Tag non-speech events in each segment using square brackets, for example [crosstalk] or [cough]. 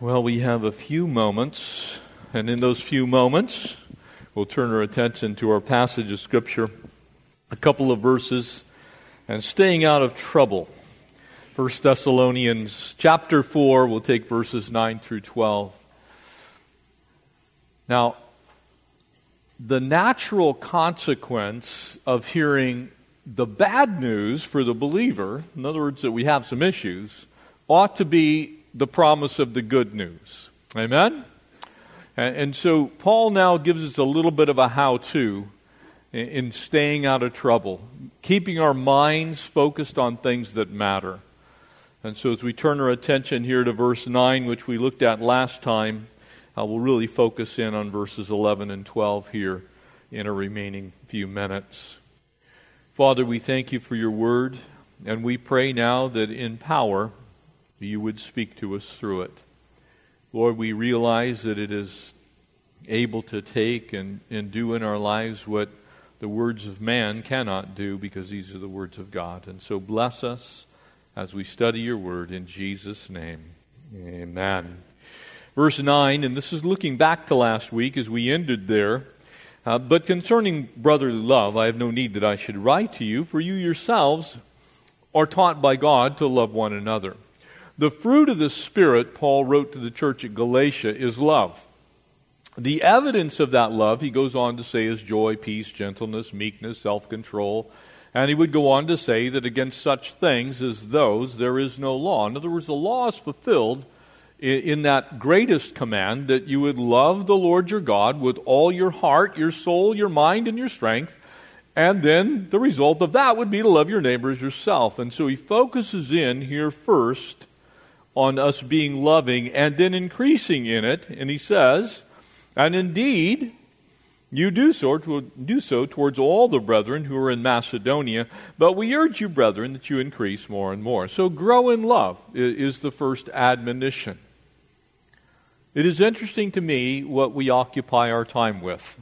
Well, we have a few moments, and in those few moments, we'll turn our attention to our passage of Scripture, a couple of verses, and staying out of trouble. 1 Thessalonians chapter 4, we'll take verses 9 through 12. Now, the natural consequence of hearing the bad news for the believer, in other words, that we have some issues, ought to be the promise of the good news. Amen? And, and so Paul now gives us a little bit of a how to in, in staying out of trouble, keeping our minds focused on things that matter. And so as we turn our attention here to verse 9, which we looked at last time, uh, we'll really focus in on verses 11 and 12 here in a remaining few minutes. Father, we thank you for your word, and we pray now that in power you would speak to us through it. Lord, we realize that it is able to take and, and do in our lives what the words of man cannot do because these are the words of God. And so bless us as we study your word in Jesus' name. Amen. Verse 9, and this is looking back to last week as we ended there. Uh, but concerning brotherly love, I have no need that I should write to you, for you yourselves are taught by God to love one another. The fruit of the Spirit, Paul wrote to the church at Galatia, is love. The evidence of that love, he goes on to say, is joy, peace, gentleness, meekness, self control. And he would go on to say that against such things as those there is no law. In other words, the law is fulfilled in that greatest command that you would love the Lord your God with all your heart, your soul, your mind, and your strength. And then the result of that would be to love your neighbor as yourself. And so he focuses in here first on us being loving and then increasing in it. And he says, And indeed, you do so, do so towards all the brethren who are in Macedonia, but we urge you, brethren, that you increase more and more. So grow in love is the first admonition. It is interesting to me what we occupy our time with.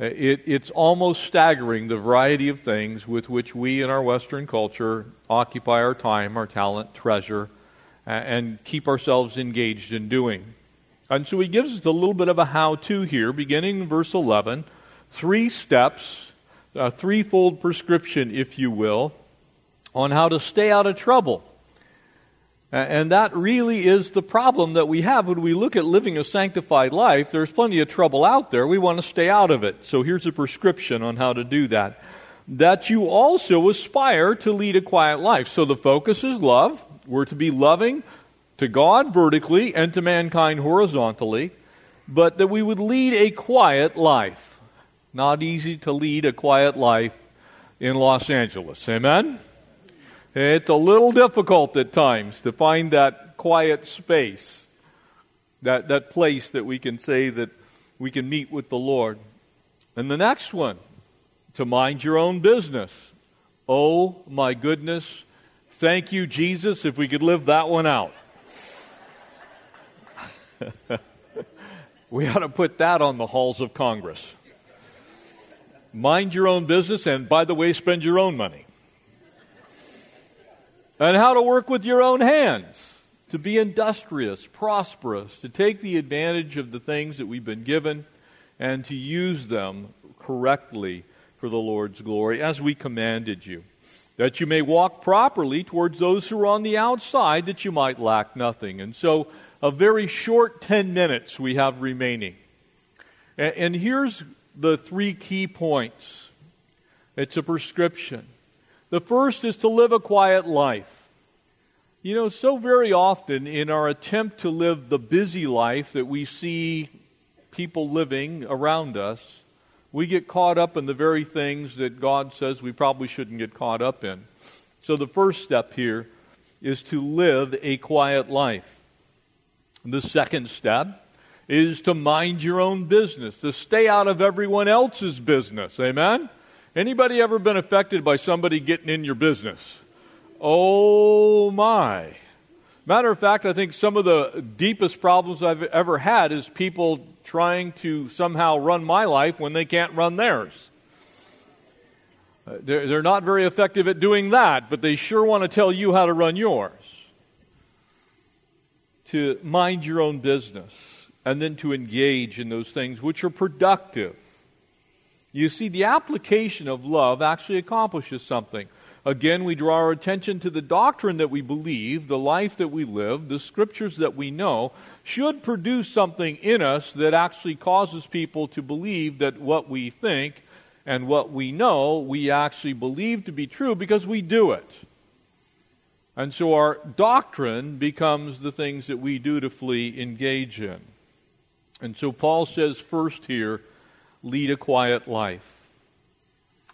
Uh, it, it's almost staggering the variety of things with which we in our Western culture occupy our time, our talent, treasure, and keep ourselves engaged in doing. And so he gives us a little bit of a how to here, beginning in verse 11. Three steps, a threefold prescription, if you will, on how to stay out of trouble. And that really is the problem that we have when we look at living a sanctified life. There's plenty of trouble out there. We want to stay out of it. So here's a prescription on how to do that. That you also aspire to lead a quiet life. So the focus is love. We're to be loving to God vertically and to mankind horizontally, but that we would lead a quiet life. Not easy to lead a quiet life in Los Angeles. Amen? It's a little difficult at times to find that quiet space, that, that place that we can say that we can meet with the Lord. And the next one, to mind your own business. Oh my goodness. Thank you, Jesus, if we could live that one out. [laughs] we ought to put that on the halls of Congress. Mind your own business, and by the way, spend your own money and how to work with your own hands, to be industrious, prosperous, to take the advantage of the things that we've been given and to use them correctly for the Lord's glory, as we commanded you. That you may walk properly towards those who are on the outside, that you might lack nothing. And so, a very short 10 minutes we have remaining. And here's the three key points it's a prescription. The first is to live a quiet life. You know, so very often in our attempt to live the busy life that we see people living around us, we get caught up in the very things that God says we probably shouldn't get caught up in. So the first step here is to live a quiet life. The second step is to mind your own business, to stay out of everyone else's business. Amen? Anybody ever been affected by somebody getting in your business? Oh my. Matter of fact, I think some of the deepest problems I've ever had is people trying to somehow run my life when they can't run theirs. Uh, they're, they're not very effective at doing that, but they sure want to tell you how to run yours. to mind your own business and then to engage in those things which are productive. You see, the application of love actually accomplishes something. Again, we draw our attention to the doctrine that we believe, the life that we live, the scriptures that we know should produce something in us that actually causes people to believe that what we think and what we know we actually believe to be true because we do it. And so our doctrine becomes the things that we dutifully engage in. And so Paul says first here, lead a quiet life.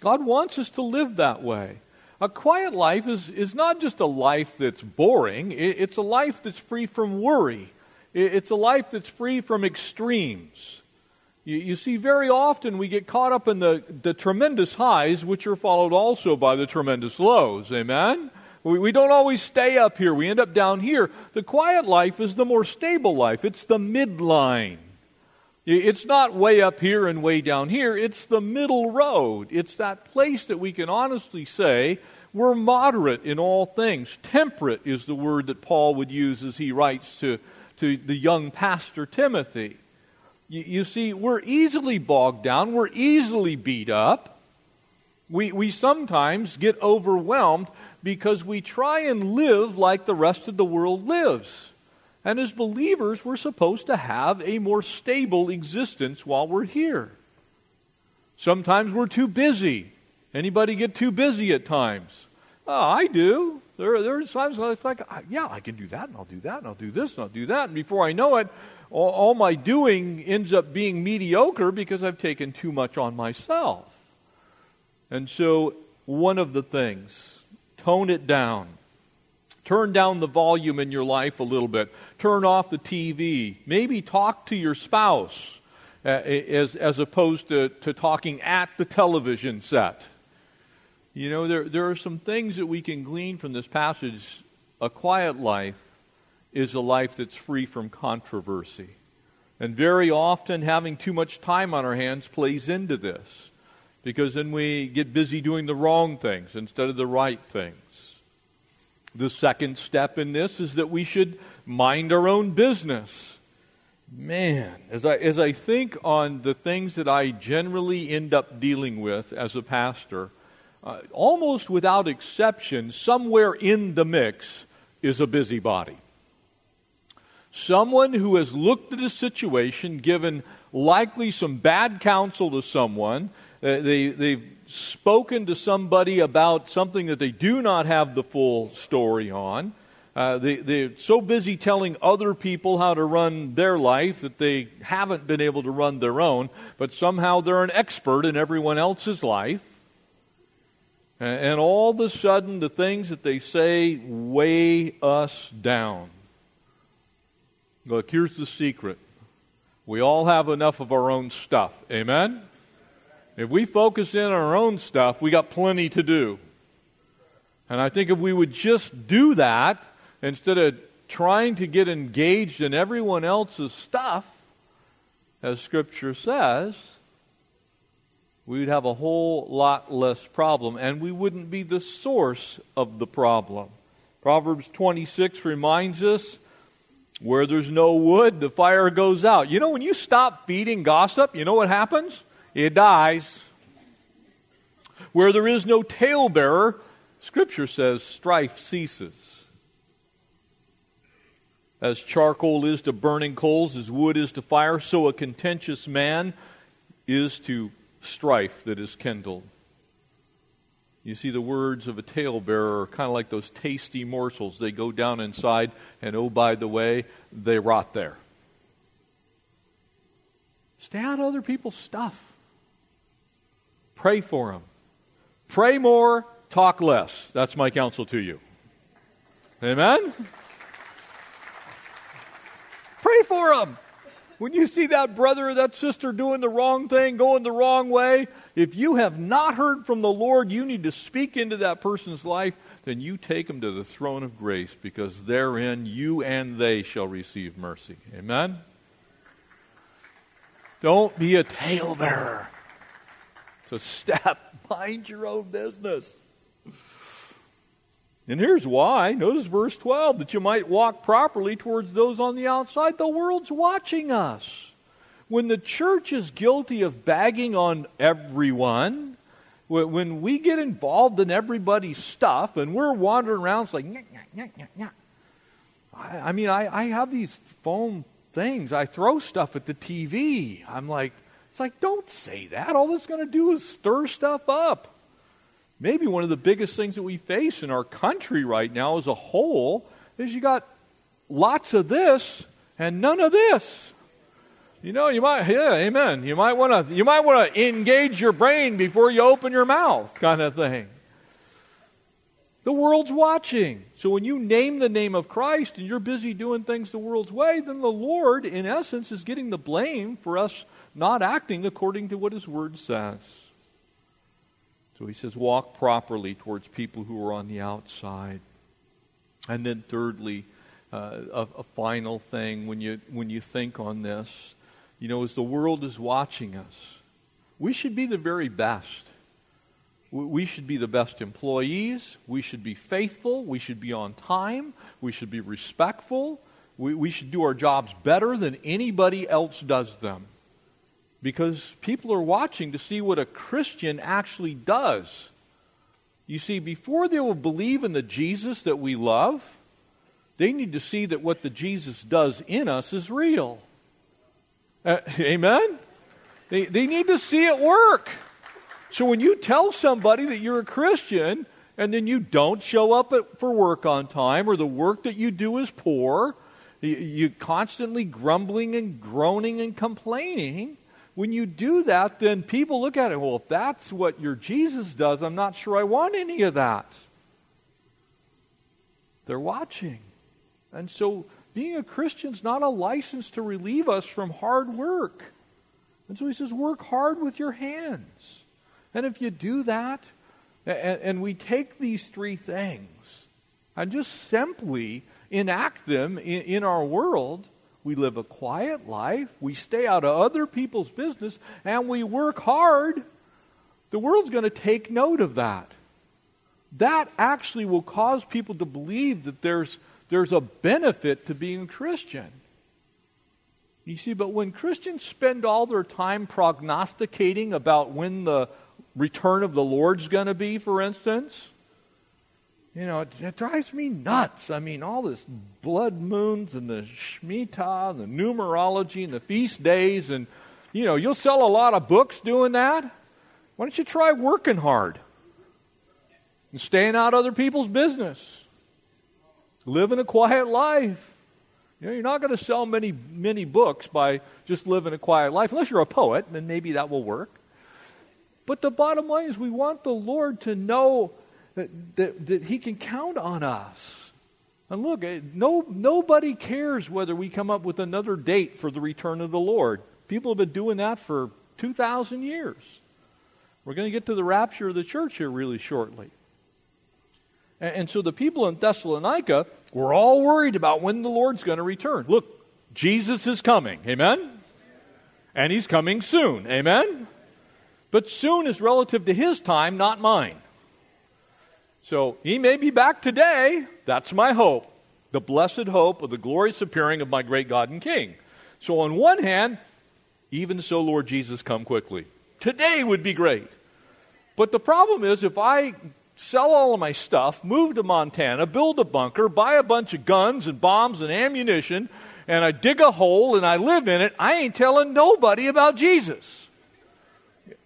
God wants us to live that way. A quiet life is, is not just a life that's boring, it, it's a life that's free from worry, it, it's a life that's free from extremes. You, you, see, very often we get caught up in the, the tremendous highs, which are followed also by the tremendous lows. Amen? We, we don't always stay up here, we end up down here. The quiet life is the more stable life, it's the midline. It's not way up here and way down here. It's the middle road. It's that place that we can honestly say we're moderate in all things. Temperate is the word that Paul would use as he writes to, to the young pastor Timothy. You, you see, we're easily bogged down, we're easily beat up. We, we sometimes get overwhelmed because we try and live like the rest of the world lives. And as believers, we're supposed to have a more stable existence while we're here. Sometimes we're too busy. Anybody get too busy at times? Oh, I do. There, there are times it's like, ah, yeah, I can do that, and I'll do that, and I'll do this, and I'll do that. And before I know it, all, all my doing ends up being mediocre because I've taken too much on myself. And so, one of the things, tone it down. Turn down the volume in your life a little bit. Turn off the TV. Maybe talk to your spouse uh, as, as opposed to, to talking at the television set. You know, there, there are some things that we can glean from this passage. A quiet life is a life that's free from controversy. And very often, having too much time on our hands plays into this because then we get busy doing the wrong things instead of the right things. The second step in this is that we should mind our own business. Man, as I, as I think on the things that I generally end up dealing with as a pastor, uh, almost without exception, somewhere in the mix is a busybody. Someone who has looked at a situation, given likely some bad counsel to someone, uh, they, they've spoken to somebody about something that they do not have the full story on. Uh, they, they're so busy telling other people how to run their life that they haven't been able to run their own, but somehow they're an expert in everyone else's life. And, and all of a sudden, the things that they say weigh us down. Look, here's the secret we all have enough of our own stuff. Amen? If we focus in on our own stuff, we got plenty to do. And I think if we would just do that instead of trying to get engaged in everyone else's stuff, as Scripture says, we'd have a whole lot less problem and we wouldn't be the source of the problem. Proverbs 26 reminds us where there's no wood, the fire goes out. You know, when you stop feeding gossip, you know what happens? It dies. Where there is no talebearer, Scripture says strife ceases. As charcoal is to burning coals, as wood is to fire, so a contentious man is to strife that is kindled. You see, the words of a talebearer are kind of like those tasty morsels. They go down inside, and oh, by the way, they rot there. Stay out of other people's stuff. Pray for them. Pray more, talk less. That's my counsel to you. Amen? Pray for them. When you see that brother or that sister doing the wrong thing, going the wrong way, if you have not heard from the Lord, you need to speak into that person's life, then you take them to the throne of grace because therein you and they shall receive mercy. Amen? Don't be a talebearer. A step. [laughs] Mind your own business. And here's why. Notice verse 12 that you might walk properly towards those on the outside. The world's watching us. When the church is guilty of bagging on everyone, when we get involved in everybody's stuff and we're wandering around, it's like, nyah, nyah, nyah, I, I mean, I, I have these foam things. I throw stuff at the TV. I'm like, it's like, don't say that. All that's going to do is stir stuff up. Maybe one of the biggest things that we face in our country right now as a whole is you got lots of this and none of this. You know, you might, yeah, amen. You might want to, you might want to engage your brain before you open your mouth, kind of thing. The world's watching. So when you name the name of Christ and you're busy doing things the world's way, then the Lord, in essence, is getting the blame for us not acting according to what His Word says. So he says, walk properly towards people who are on the outside. And then, thirdly, uh, a, a final thing when you, when you think on this, you know, as the world is watching us, we should be the very best. We should be the best employees. We should be faithful. We should be on time. We should be respectful. We, we should do our jobs better than anybody else does them. Because people are watching to see what a Christian actually does. You see, before they will believe in the Jesus that we love, they need to see that what the Jesus does in us is real. Uh, amen? They, they need to see it work. So when you tell somebody that you're a Christian and then you don't show up at, for work on time or the work that you do is poor, you, you constantly grumbling and groaning and complaining, when you do that, then people look at it, well, if that's what your Jesus does, I'm not sure I want any of that. They're watching. And so being a Christian is not a license to relieve us from hard work. And so he says, work hard with your hands. And if you do that, and, and we take these three things and just simply enact them in, in our world, we live a quiet life, we stay out of other people's business, and we work hard, the world's going to take note of that. That actually will cause people to believe that there's, there's a benefit to being Christian. You see, but when Christians spend all their time prognosticating about when the return of the Lord's going to be, for instance. You know, it, it, drives me nuts. I mean, all this blood moons and the Shemitah, and the numerology and the feast days, and, you know, you'll sell a lot of books doing that. Why don't you try working hard and staying out other people's business? Living a quiet life. You know, you're not going to sell many, many books by just living a quiet life, unless you're a poet, then maybe that will work. But the bottom line is we want the Lord to know that, that, that He can count on us. And look, eh, no, nobody cares whether we come up with another date for the return of the Lord. People have been doing that for 2,000 years. We're going to get to the rapture of the church here really shortly. And, and so the people in Thessalonica were all worried about when the Lord's going to return. Look, Jesus is coming. Amen? And He's coming soon. Amen? But soon is relative to his time, not mine. So he may be back today. That's my hope. The blessed hope of the glorious appearing of my great God and King. So, on one hand, even so, Lord Jesus, come quickly. Today would be great. But the problem is, if I sell all of my stuff, move to Montana, build a bunker, buy a bunch of guns and bombs and ammunition, and I dig a hole and I live in it, I ain't telling nobody about Jesus.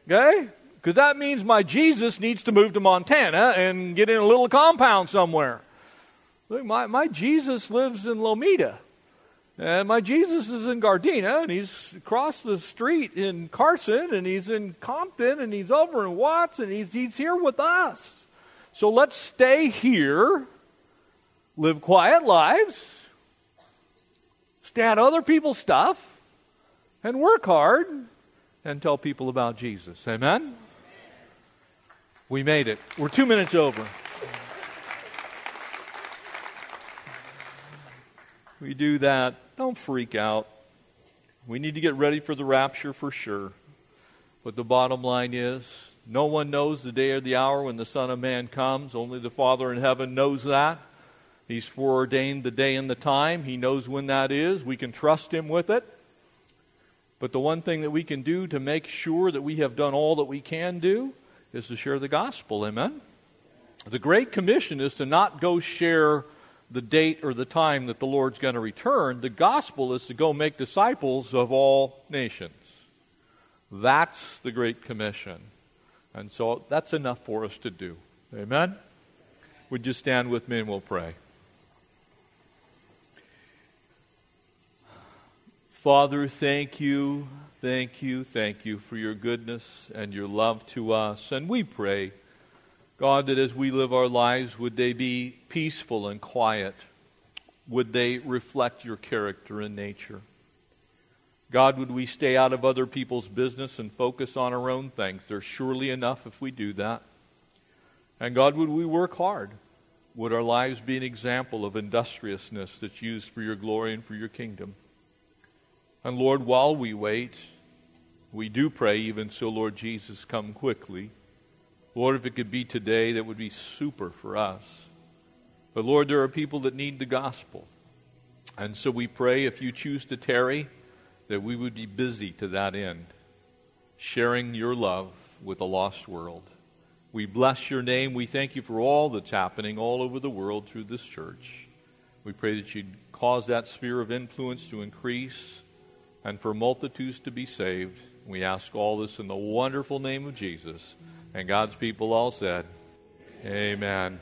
Okay? Because that means my Jesus needs to move to Montana and get in a little compound somewhere. Look, my, my Jesus lives in Lomita. And my Jesus is in Gardena, and he's across the street in Carson, and he's in Compton, and he's over in Watts, and he's, he's here with us. So let's stay here, live quiet lives, stay out other people's stuff, and work hard and tell people about Jesus. Amen? We made it. We're two minutes over. We do that. Don't freak out. We need to get ready for the rapture for sure. But the bottom line is No one knows the day or the hour when the Son of Man comes. Only the Father in heaven knows that. He's foreordained the day and the time. He knows when that is. We can trust Him with it. But the one thing that we can do to make sure that we have done all that we can do is to share the gospel. Amen? The Great Commission is to not go share the date or the time that the Lord's going to return. The gospel is to go make disciples of all nations. That's the Great Commission. And so that's enough for us to do. Amen? Would you stand with me and we'll pray? Father, thank you, thank you, thank you for your goodness and your love to us. And we pray, God, that as we live our lives, would they be peaceful and quiet? Would they reflect your character and nature? God, would we stay out of other people's business and focus on our own things? There's surely enough if we do that. And God, would we work hard? Would our lives be an example of industriousness that's used for your glory and for your kingdom? And Lord, while we wait, we do pray, even so, Lord Jesus, come quickly. Lord, if it could be today, that would be super for us. But Lord, there are people that need the gospel. And so we pray if you choose to tarry, that we would be busy to that end, sharing your love with a lost world. We bless your name. We thank you for all that's happening all over the world through this church. We pray that you'd cause that sphere of influence to increase and for multitudes to be saved. We ask all this in the wonderful name of Jesus. And God's people all said, Amen.